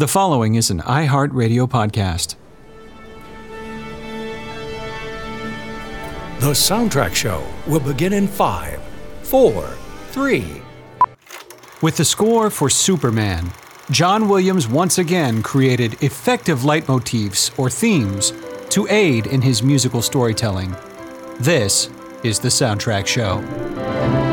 The following is an iHeartRadio podcast. The soundtrack show will begin in five, four, three. With the score for Superman, John Williams once again created effective leitmotifs or themes to aid in his musical storytelling. This is the soundtrack show.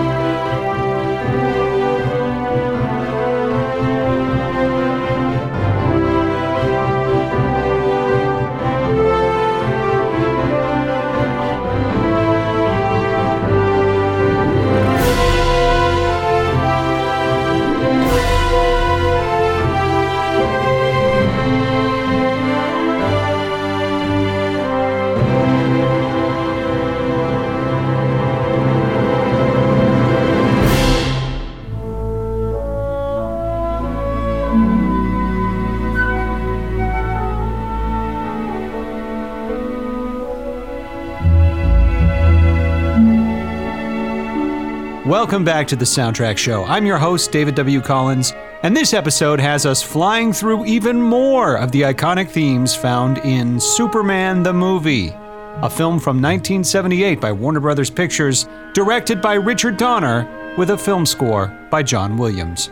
Welcome back to the Soundtrack Show. I'm your host, David W. Collins, and this episode has us flying through even more of the iconic themes found in Superman the Movie, a film from 1978 by Warner Brothers Pictures, directed by Richard Donner, with a film score by John Williams.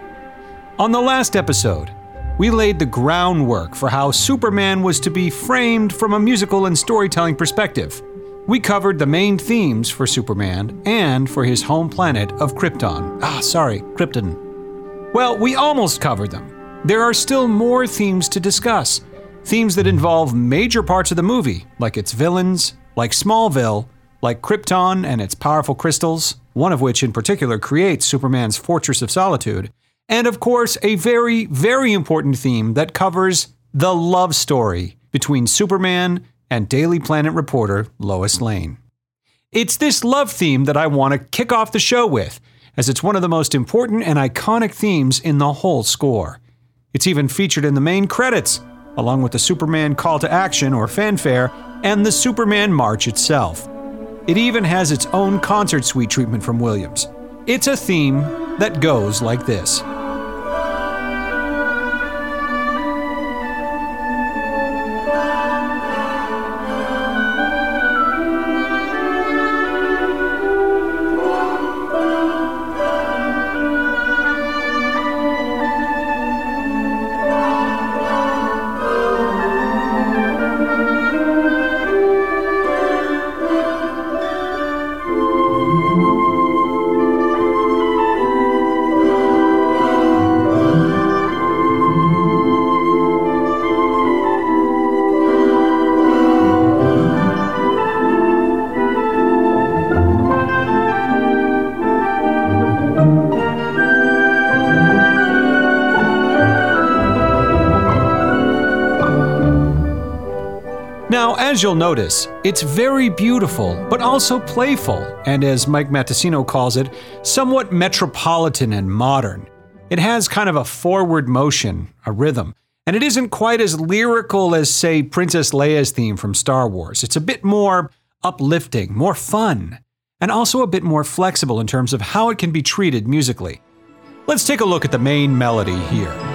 On the last episode, we laid the groundwork for how Superman was to be framed from a musical and storytelling perspective. We covered the main themes for Superman and for his home planet of Krypton. Ah, sorry, Krypton. Well, we almost covered them. There are still more themes to discuss. Themes that involve major parts of the movie, like its villains, like Smallville, like Krypton and its powerful crystals, one of which in particular creates Superman's Fortress of Solitude, and of course, a very, very important theme that covers the love story between Superman and Daily Planet reporter Lois Lane. It's this love theme that I want to kick off the show with, as it's one of the most important and iconic themes in the whole score. It's even featured in the main credits, along with the Superman call to action or fanfare and the Superman march itself. It even has its own concert suite treatment from Williams. It's a theme that goes like this. You'll notice, it's very beautiful, but also playful, and as Mike Matessino calls it, somewhat metropolitan and modern. It has kind of a forward motion, a rhythm, and it isn't quite as lyrical as, say, Princess Leia's theme from Star Wars. It's a bit more uplifting, more fun, and also a bit more flexible in terms of how it can be treated musically. Let's take a look at the main melody here.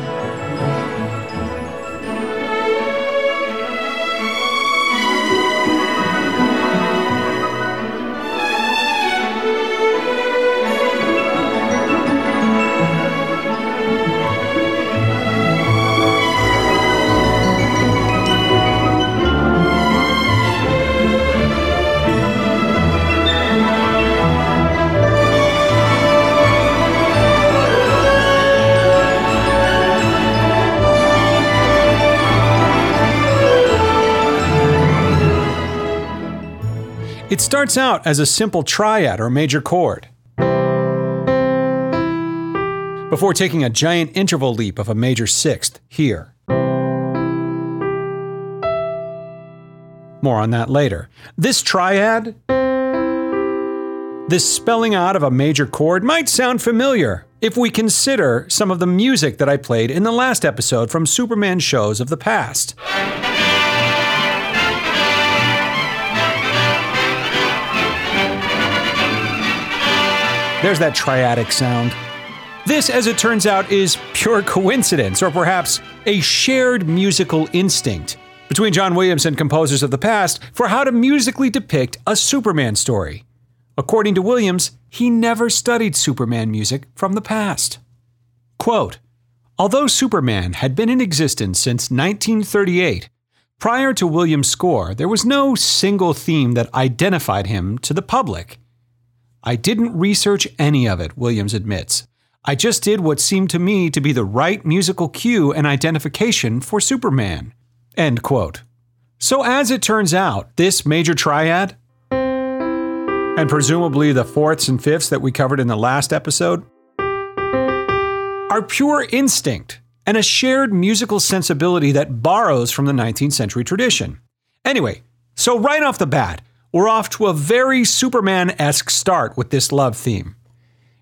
It starts out as a simple triad or major chord, before taking a giant interval leap of a major sixth here. More on that later. This triad, this spelling out of a major chord might sound familiar if we consider some of the music that I played in the last episode from Superman shows of the past. There's that triadic sound. This, as it turns out, is pure coincidence, or perhaps a shared musical instinct between John Williams and composers of the past for how to musically depict a Superman story. According to Williams, he never studied Superman music from the past. Quote Although Superman had been in existence since 1938, prior to Williams' score, there was no single theme that identified him to the public. I didn't research any of it, Williams admits. I just did what seemed to me to be the right musical cue and identification for Superman. End quote. So, as it turns out, this major triad, and presumably the fourths and fifths that we covered in the last episode, are pure instinct and a shared musical sensibility that borrows from the 19th century tradition. Anyway, so right off the bat, we're off to a very Superman esque start with this love theme.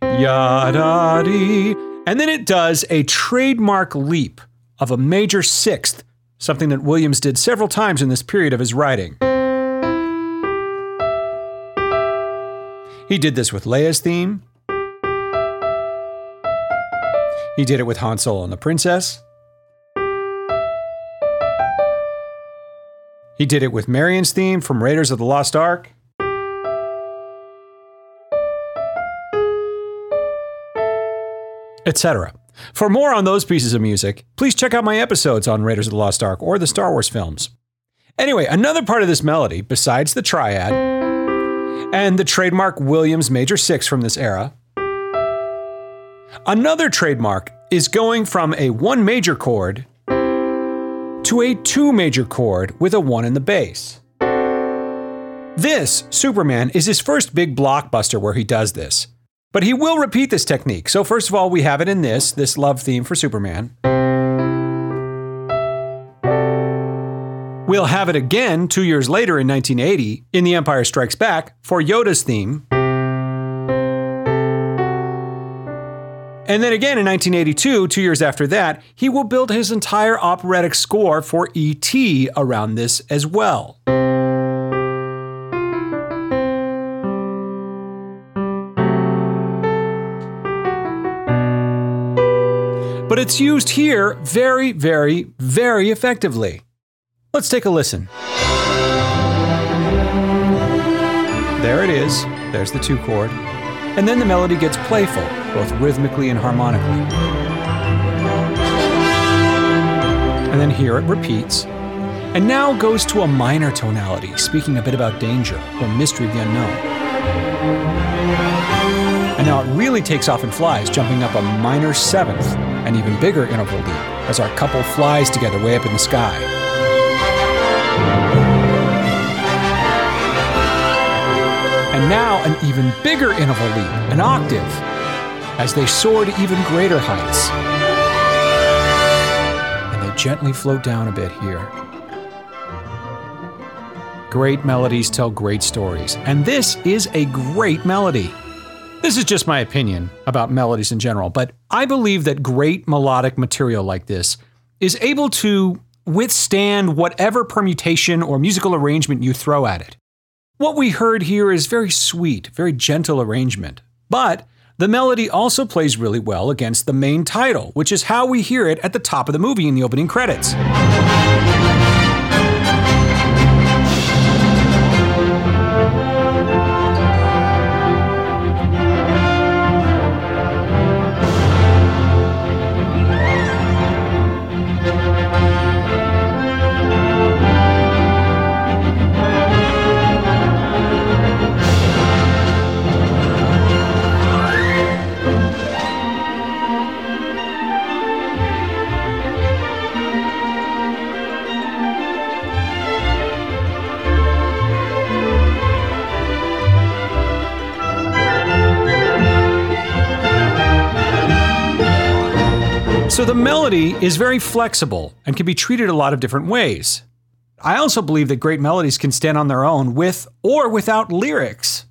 Yada dee. And then it does a trademark leap of a major sixth, something that Williams did several times in this period of his writing. He did this with Leia's theme. He did it with Han Solo and the Princess. He did it with Marion's theme from Raiders of the Lost Ark. Etc. For more on those pieces of music, please check out my episodes on Raiders of the Lost Ark or the Star Wars films. Anyway, another part of this melody, besides the triad and the trademark Williams major six from this era, another trademark is going from a one major chord to a two major chord with a one in the bass. This, Superman, is his first big blockbuster where he does this. But he will repeat this technique. So, first of all, we have it in this, this love theme for Superman. We'll have it again two years later in 1980 in The Empire Strikes Back for Yoda's theme. And then again in 1982, two years after that, he will build his entire operatic score for E.T. around this as well. But it's used here very, very, very effectively. Let's take a listen. There it is. There's the two chord. And then the melody gets playful, both rhythmically and harmonically. And then here it repeats, and now goes to a minor tonality, speaking a bit about danger or mystery of the unknown. And now it really takes off and flies, jumping up a minor seventh, an even bigger interval leap, as our couple flies together way up in the sky. And now an even bigger interval leap, an octave, as they soar to even greater heights. And they gently float down a bit here. Great melodies tell great stories, and this is a great melody. This is just my opinion about melodies in general, but I believe that great melodic material like this is able to withstand whatever permutation or musical arrangement you throw at it. What we heard here is very sweet, very gentle arrangement. But the melody also plays really well against the main title, which is how we hear it at the top of the movie in the opening credits. So the melody is very flexible and can be treated a lot of different ways. I also believe that great melodies can stand on their own with or without lyrics,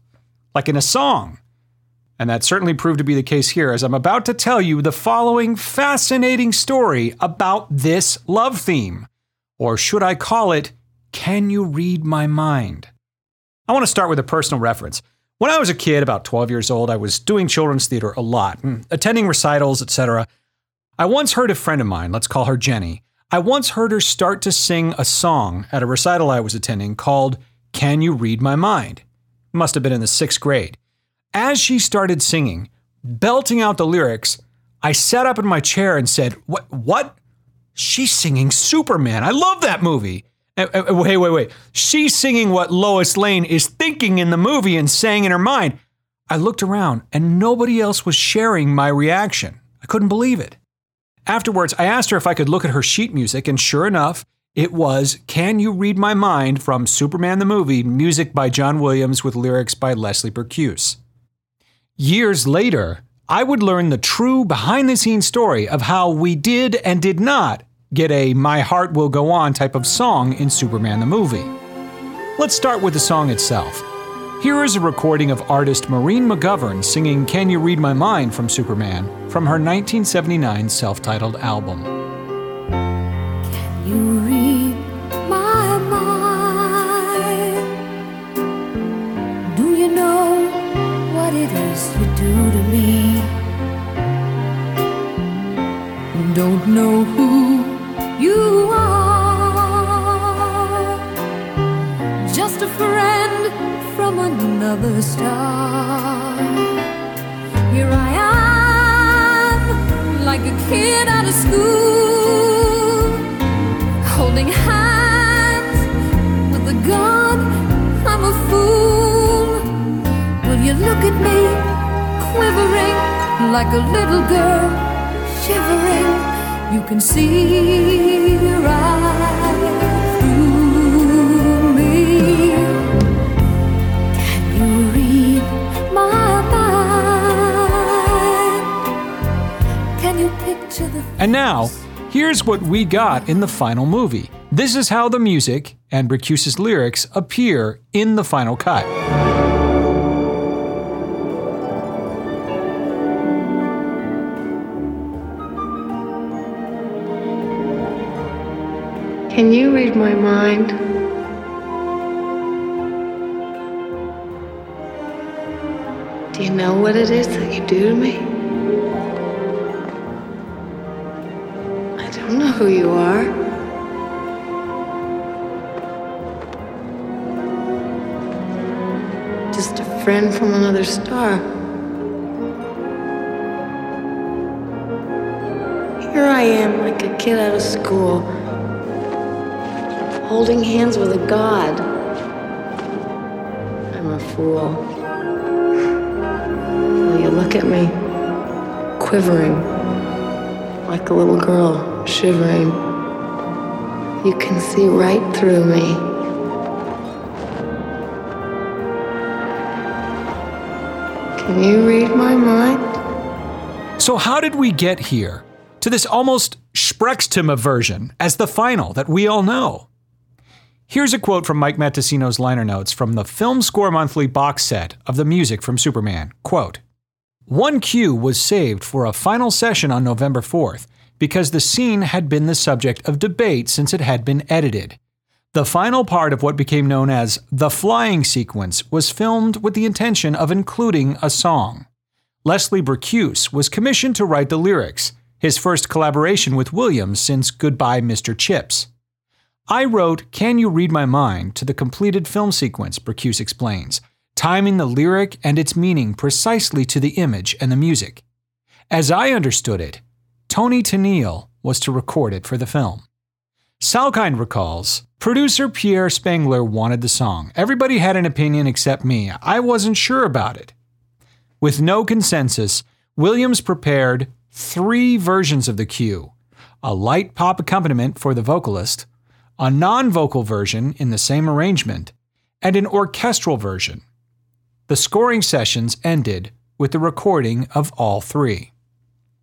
like in a song. And that certainly proved to be the case here, as I'm about to tell you the following fascinating story about this love theme. Or should I call it, Can You Read My Mind? I want to start with a personal reference. When I was a kid, about 12 years old, I was doing children's theater a lot, hmm, attending recitals, etc. I once heard a friend of mine, let's call her Jenny, I once heard her start to sing a song at a recital I was attending called Can You Read My Mind? Must have been in the sixth grade. As she started singing, belting out the lyrics, I sat up in my chair and said, What? What? She's singing Superman. I love that movie. Uh, uh, wait, wait, wait. She's singing what Lois Lane is thinking in the movie and saying in her mind. I looked around and nobody else was sharing my reaction. I couldn't believe it. Afterwards, I asked her if I could look at her sheet music, and sure enough, it was Can You Read My Mind from Superman the Movie, music by John Williams with lyrics by Leslie Bricusse. Years later, I would learn the true behind the scenes story of how we did and did not get a My Heart Will Go On type of song in Superman the Movie. Let's start with the song itself. Here is a recording of artist Maureen McGovern singing Can You Read My Mind from Superman from her 1979 self titled album. Can you read my mind? Do you know what it is you do to me? Don't know who you are. Just a friend from another star. Here I am, like a kid out of school, holding hands with a gun. I'm a fool. Will you look at me, quivering like a little girl, shivering? You can see right through me. And now, here's what we got in the final movie. This is how the music and Bricusse's lyrics appear in the final cut. Can you read my mind? Do you know what it is that you do to me? Who you are. Just a friend from another star. Here I am, like a kid out of school holding hands with a god. I'm a fool. So you look at me, quivering, like a little girl, shivering. You can see right through me. Can you read my mind? So, how did we get here to this almost Sprechstimme version as the final that we all know? Here's a quote from Mike Matessino's liner notes from the Film Score Monthly box set of the music from Superman. Quote, one cue was saved for a final session on November 4th because the scene had been the subject of debate since it had been edited. The final part of what became known as the flying sequence was filmed with the intention of including a song. Leslie Bricusse was commissioned to write the lyrics, his first collaboration with Williams since Goodbye, Mr. Chips. I wrote Can You Read My Mind to the completed film sequence, Bricusse explains, timing the lyric and its meaning precisely to the image and the music. As I understood it, Toni Tennille was to record it for the film. Salkind recalls, producer Pierre Spengler wanted the song. Everybody had an opinion except me. I wasn't sure about it. With no consensus, Williams prepared three versions of the cue a light pop accompaniment for the vocalist, a non vocal version in the same arrangement, and an orchestral version. The scoring sessions ended with the recording of all three.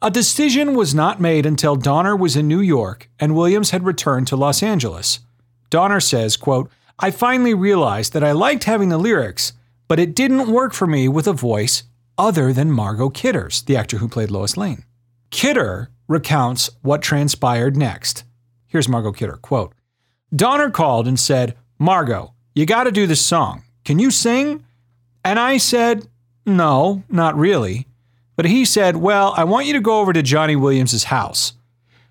A decision was not made until Donner was in New York and Williams had returned to Los Angeles. Donner says, quote, I finally realized that I liked having the lyrics, but it didn't work for me with a voice other than Margot Kidder's, the actor who played Lois Lane. Kidder recounts what transpired next. Here's Margot Kidder, quote, Donner called and said, Margot, you got to do this song. Can you sing? And I said, No, not really. But he said, Well, I want you to go over to Johnny Williams' house.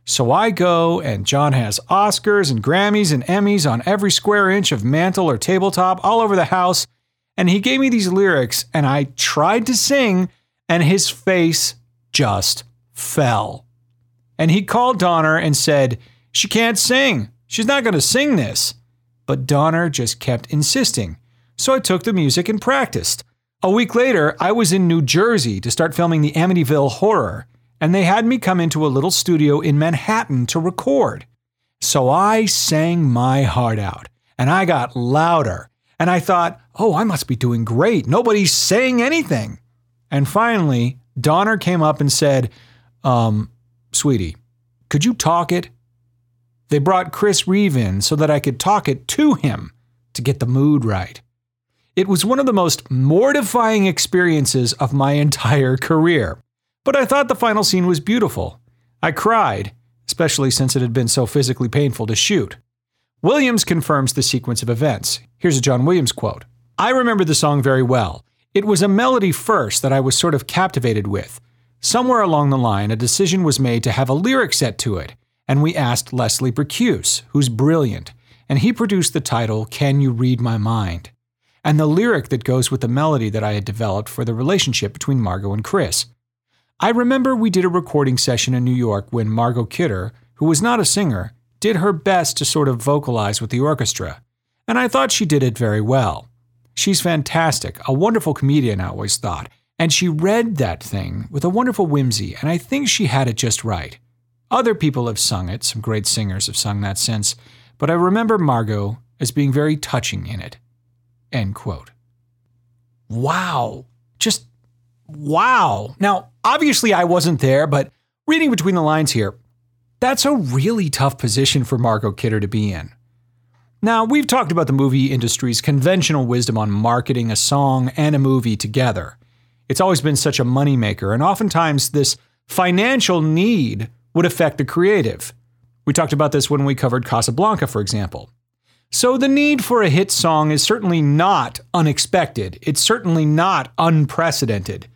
So I go, and John has Oscars and Grammys and Emmys on every square inch of mantle or tabletop all over the house. And he gave me these lyrics, and I tried to sing, and his face just fell. And he called Donner and said, She can't sing. She's not going to sing this. But Donner just kept insisting. So I took the music and practiced. A week later, I was in New Jersey to start filming the Amityville Horror and they had me come into a little studio in Manhattan to record. So I sang my heart out, and I got louder, and I thought, oh, I must be doing great. Nobody's saying anything. And finally, Donner came up and said, um, sweetie, could you talk it? They brought Chris Reeve in so that I could talk it to him to get the mood right. It was one of the most mortifying experiences of my entire career. But I thought the final scene was beautiful. I cried, especially since it had been so physically painful to shoot. Williams confirms the sequence of events. Here's a John Williams quote I remember the song very well. It was a melody first that I was sort of captivated with. Somewhere along the line, a decision was made to have a lyric set to it, and we asked Leslie Bricusse, who's brilliant, and he produced the title Can You Read My Mind? And the lyric that goes with the melody that I had developed for the relationship between Margot and Chris. I remember we did a recording session in New York when Margot Kidder, who was not a singer, did her best to sort of vocalize with the orchestra, and I thought she did it very well. She's fantastic, a wonderful comedian, I always thought, and she read that thing with a wonderful whimsy, and I think she had it just right. Other people have sung it, some great singers have sung that since, but I remember Margot as being very touching in it. End quote. Wow. Just wow. Now, obviously, I wasn't there, but reading between the lines here, that's a really tough position for Margot Kidder to be in. Now, we've talked about the movie industry's conventional wisdom on marketing a song and a movie together. It's always been such a moneymaker, and oftentimes this financial need would affect the creative. We talked about this when we covered Casablanca, for example. So the need for a hit song is certainly not unexpected. It's certainly not unprecedented.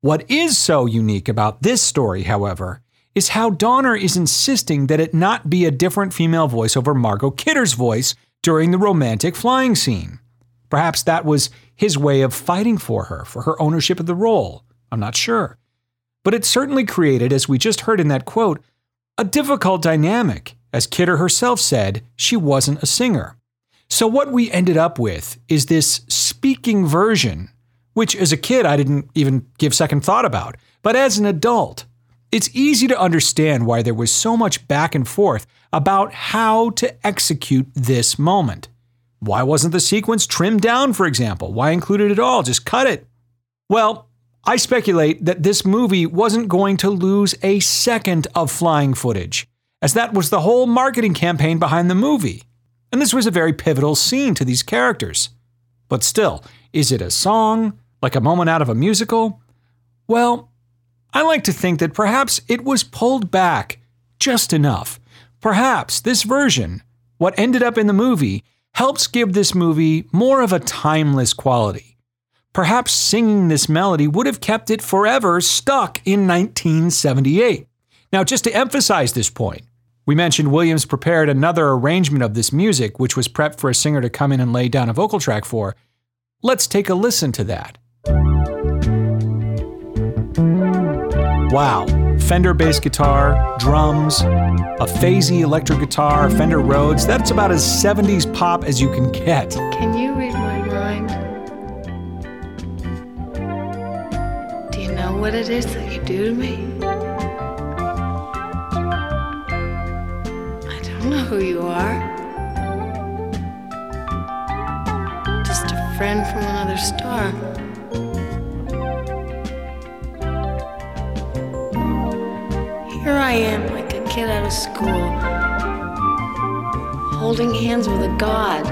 What is so unique about this story, however, is how Donner is insisting that it not be a different female voice over Margot Kidder's voice during the romantic flying scene. Perhaps that was his way of fighting for her, for her ownership of the role. I'm not sure. But it certainly created, as we just heard in that quote, a difficult dynamic. As Kidder herself said, she wasn't a singer. So, what we ended up with is this speaking version which as a kid I didn't even give second thought about. But as an adult, it's easy to understand why there was so much back and forth about how to execute this moment. Why wasn't the sequence trimmed down, for example? Why include it at all? Just cut it. Well, I speculate that this movie wasn't going to lose a second of flying footage, as that was the whole marketing campaign behind the movie. And this was a very pivotal scene to these characters. But still, is it a song? like a moment out of a musical? Well, I like to think that perhaps it was pulled back just enough. Perhaps this version, what ended up in the movie, helps give this movie more of a timeless quality. Perhaps singing this melody would have kept it forever stuck in 1978. Now, just to emphasize this point, we mentioned Williams prepared another arrangement of this music, which was prepped for a singer to come in and lay down a vocal track for. Let's take a listen to that. Wow. Fender bass guitar, drums, a phasey electric guitar, Fender Rhodes. That's about as 70s pop as you can get. Can you read my mind? Do you know what it is that you do to me? Know who you are. Just a friend from another star. Here I am, like a kid out of school, holding hands with a god.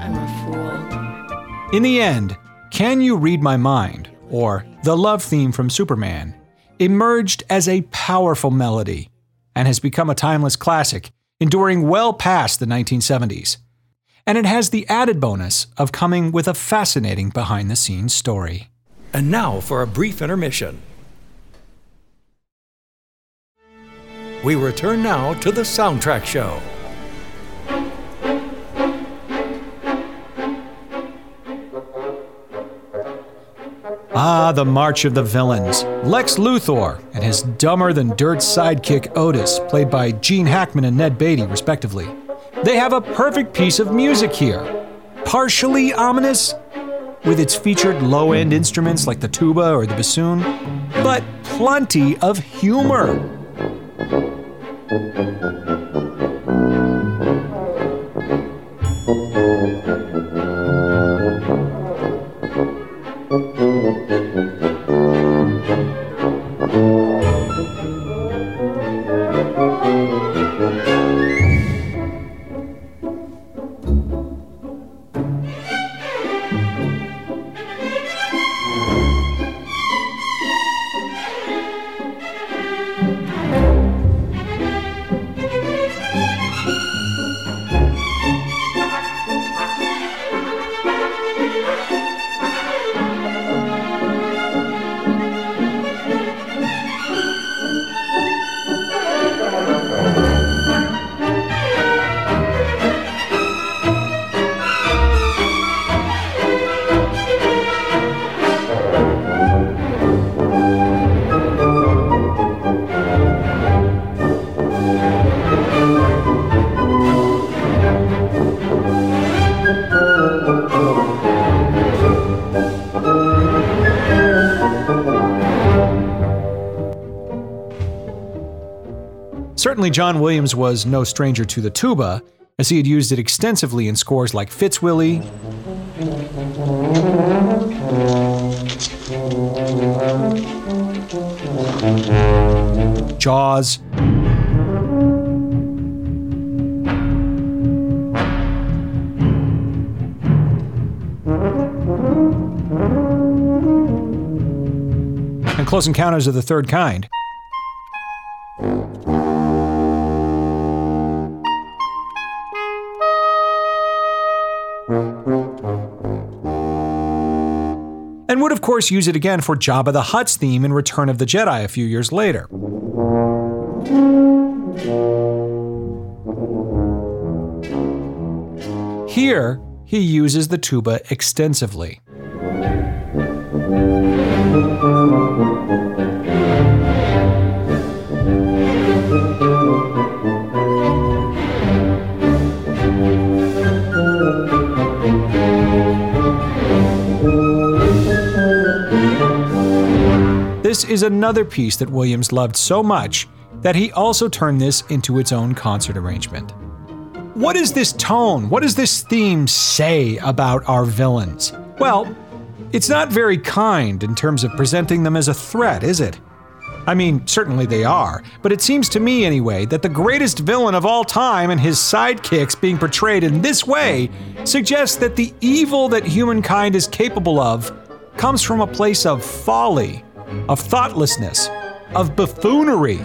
I'm a fool. In the end, Can You Read My Mind, or the love theme from Superman, emerged as a powerful melody and has become a timeless classic, enduring well past the 1970s. And it has the added bonus of coming with a fascinating behind the scenes story. And now for a brief intermission. We return now to the soundtrack show. Ah, the March of the Villains. Lex Luthor and his dumber than dirt sidekick Otis, played by Gene Hackman and Ned Beatty, respectively. They have a perfect piece of music here. Partially ominous, with its featured low end instruments like the tuba or the bassoon, but plenty of humor. Certainly, John Williams was no stranger to the tuba, as he had used it extensively in scores like Fitzwilly, Jaws, and Close Encounters of the Third Kind. Course use it again for Jabba the Hutt's theme in Return of the Jedi a few years later. Here, he uses the tuba extensively. Is another piece that Williams loved so much that he also turned this into its own concert arrangement. What is this tone? What does this theme say about our villains? Well, it's not very kind in terms of presenting them as a threat, is it? I mean, certainly they are, but it seems to me anyway that the greatest villain of all time and his sidekicks being portrayed in this way suggests that the evil that humankind is capable of comes from a place of folly of thoughtlessness, of buffoonery.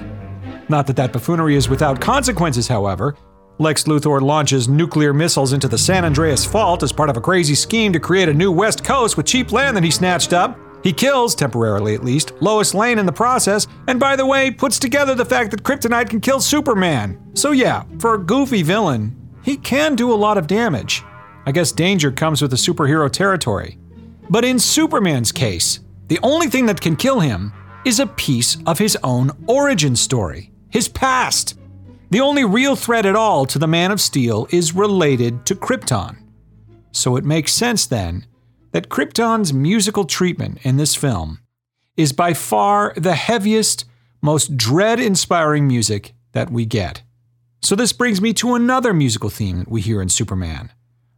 Not that that buffoonery is without consequences, however. Lex Luthor launches nuclear missiles into the San Andreas Fault as part of a crazy scheme to create a new West Coast with cheap land that he snatched up. He kills, temporarily at least, Lois Lane in the process, and by the way, puts together the fact that kryptonite can kill Superman. So, yeah, for a goofy villain, he can do a lot of damage. I guess danger comes with the superhero territory. But in Superman's case, the only thing that can kill him is a piece of his own origin story, his past. The only real threat at all to the Man of Steel is related to Krypton. So it makes sense then that Krypton's musical treatment in this film is by far the heaviest, most dread inspiring music that we get. So this brings me to another musical theme that we hear in Superman.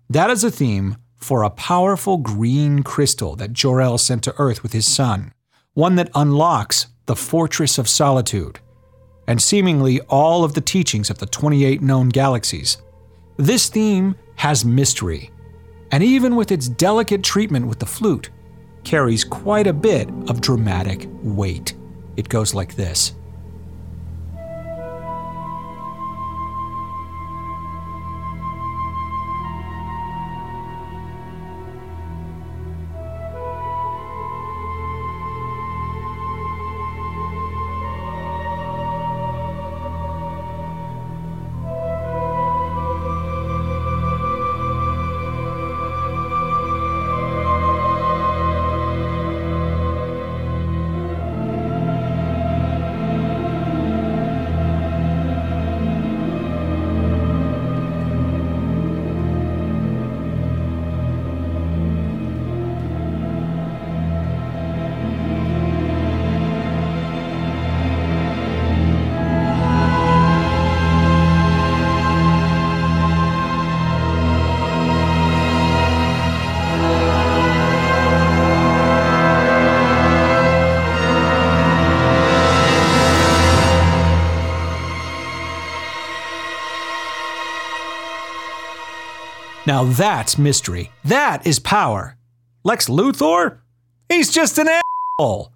That is a theme for a powerful green crystal that Jor-El sent to Earth with his son, one that unlocks the Fortress of Solitude. and seemingly all of the teachings of the 28 known galaxies. This theme has mystery, and even with its delicate treatment with the flute, carries quite a bit of dramatic weight. It goes like this. Now that's mystery. That is power. Lex Luthor? He's just an asshole.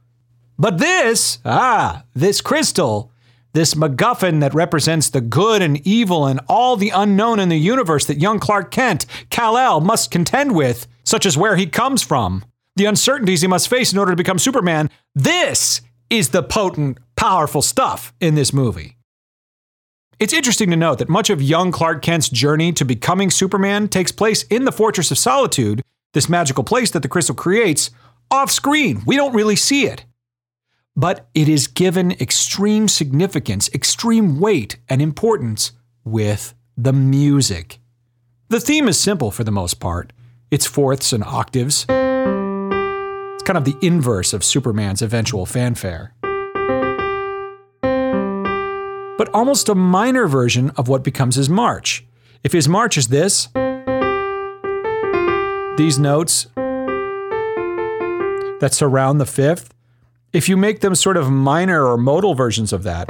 But this, ah, this crystal, this MacGuffin that represents the good and evil and all the unknown in the universe that young Clark Kent, Kal-El, must contend with, such as where he comes from, the uncertainties he must face in order to become Superman, this is the potent, powerful stuff in this movie. It's interesting to note that much of young Clark Kent's journey to becoming Superman takes place in the Fortress of Solitude, this magical place that the crystal creates, off screen. We don't really see it. But it is given extreme significance, extreme weight, and importance with the music. The theme is simple for the most part it's fourths and octaves. It's kind of the inverse of Superman's eventual fanfare but almost a minor version of what becomes his march. If his march is this, these notes that surround the fifth, if you make them sort of minor or modal versions of that,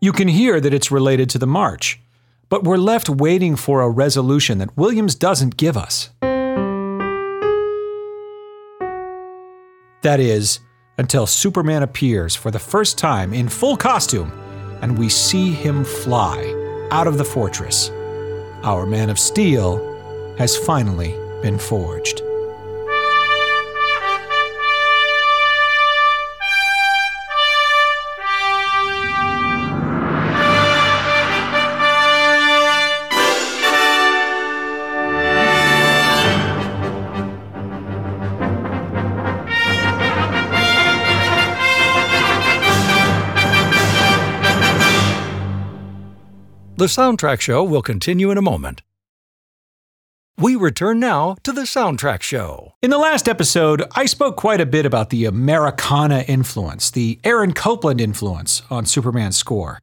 you can hear that it's related to the march. But we're left waiting for a resolution that Williams doesn't give us. That is, until Superman appears for the first time in full costume and we see him fly out of the fortress. Our Man of Steel has finally been forged. The soundtrack show will continue in a moment. We return now to the soundtrack show. In the last episode, I spoke quite a bit about the Americana influence, the Aaron Copland influence on Superman's score.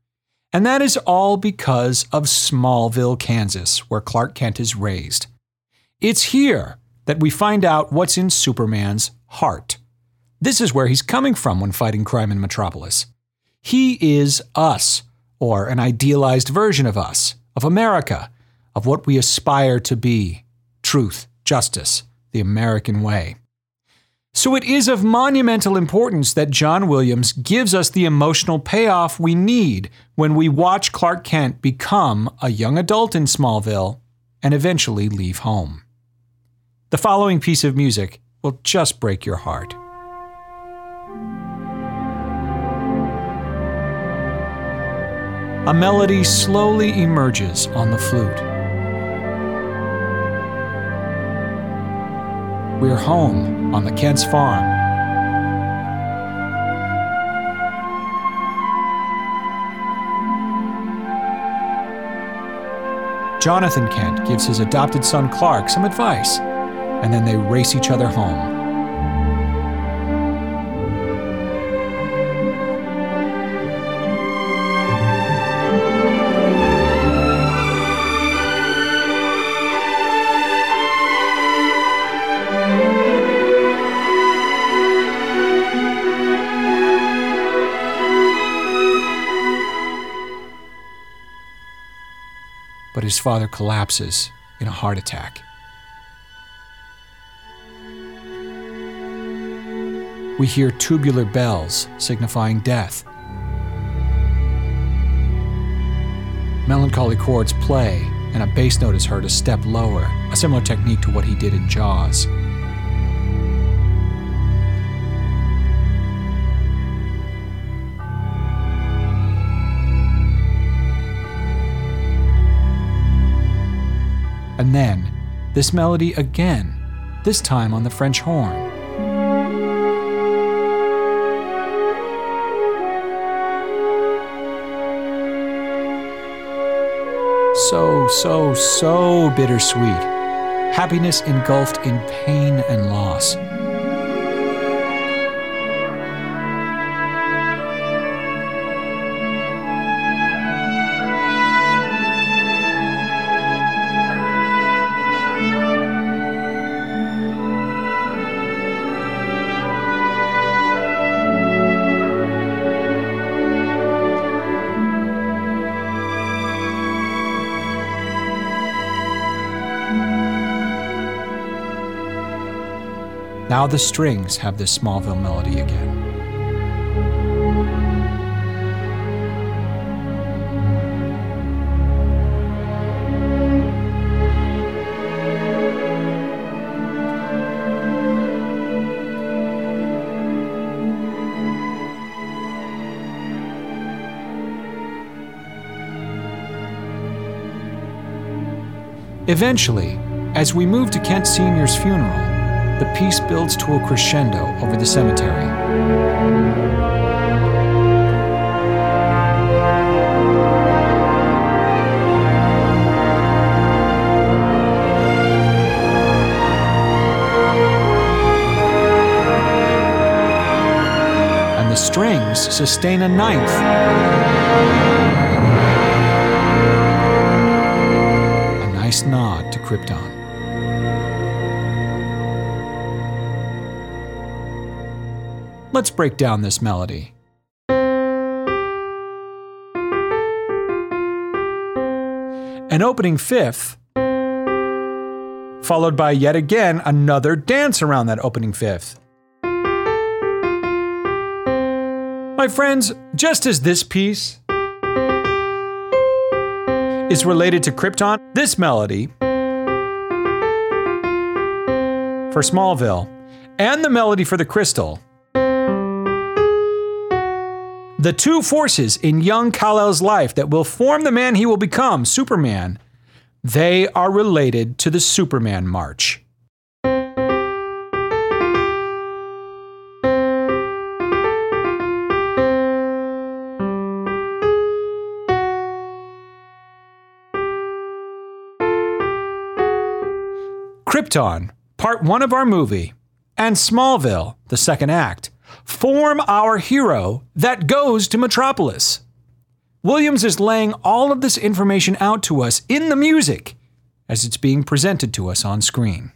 And that is all because of Smallville, Kansas, where Clark Kent is raised. It's here that we find out what's in Superman's heart. This is where he's coming from when fighting crime in Metropolis. He is us or an idealized version of us, of America, of what we aspire to be truth, justice, the American way. So it is of monumental importance that John Williams gives us the emotional payoff we need when we watch Clark Kent become a young adult in Smallville and eventually leave home. The following piece of music will just break your heart. A melody slowly emerges on the flute. We're home on the Kent's farm. Jonathan Kent gives his adopted son Clark some advice, and then they race each other home. His father collapses in a heart attack. We hear tubular bells signifying death. Melancholy chords play, and a bass note is heard a step lower, a similar technique to what he did in Jaws. And then, this melody again, this time on the French horn. So, so, so bittersweet. Happiness engulfed in pain and loss. Now the strings have this Smallville melody again. Eventually, as we move to Kent Sr.'s funeral, the piece builds to a crescendo over the cemetery. And the strings sustain a ninth. A nice nod to Krypton. Let's break down this melody. An opening fifth, followed by yet again another dance around that opening fifth. My friends, just as this piece is related to Krypton, this melody for Smallville and the melody for the Crystal the two forces in young Kal-El's life that will form the man he will become, Superman, they are related to the Superman March. Krypton, part one of our movie, and Smallville, the second act form our hero that goes to Metropolis. Williams is laying all of this information out to us in the music as it's being presented to us on screen.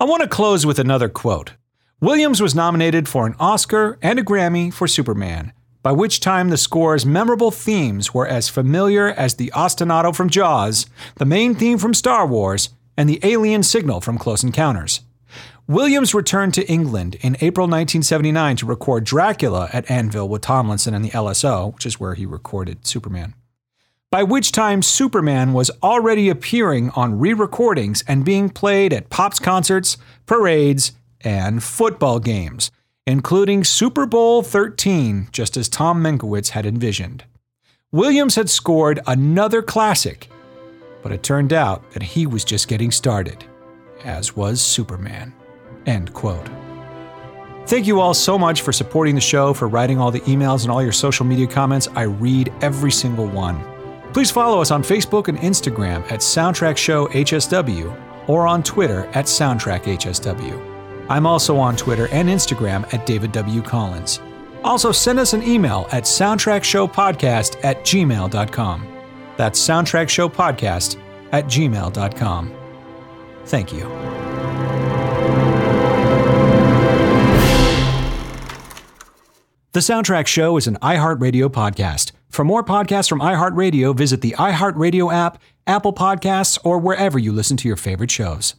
I want to close with another quote. Williams was nominated for an Oscar and a Grammy for Superman, by which time the score's memorable themes were as familiar as the ostinato from Jaws, the main theme from Star Wars, and the alien signal from Close Encounters. Williams returned to England in April 1979 to record Dracula at Anvil with Tomlinson and the LSO, which is where he recorded Superman. By which time, Superman was already appearing on re recordings and being played at Pops concerts, parades, and football games, including Super Bowl 13, just as Tom Mankiewicz had envisioned. Williams had scored another classic, but it turned out that he was just getting started, as was Superman. End quote. Thank you all so much for supporting the show, for writing all the emails and all your social media comments. I read every single one. Please follow us on Facebook and Instagram at Soundtrack Show HSW or on Twitter at Soundtrack HSW. I'm also on Twitter and Instagram at David W. Collins. Also, send us an email at soundtrackshowpodcast at gmail.com. That's soundtrackshowpodcast at gmail.com. Thank you. The Soundtrack Show is an iHeartRadio podcast. For more podcasts from iHeartRadio, visit the iHeartRadio app, Apple Podcasts, or wherever you listen to your favorite shows.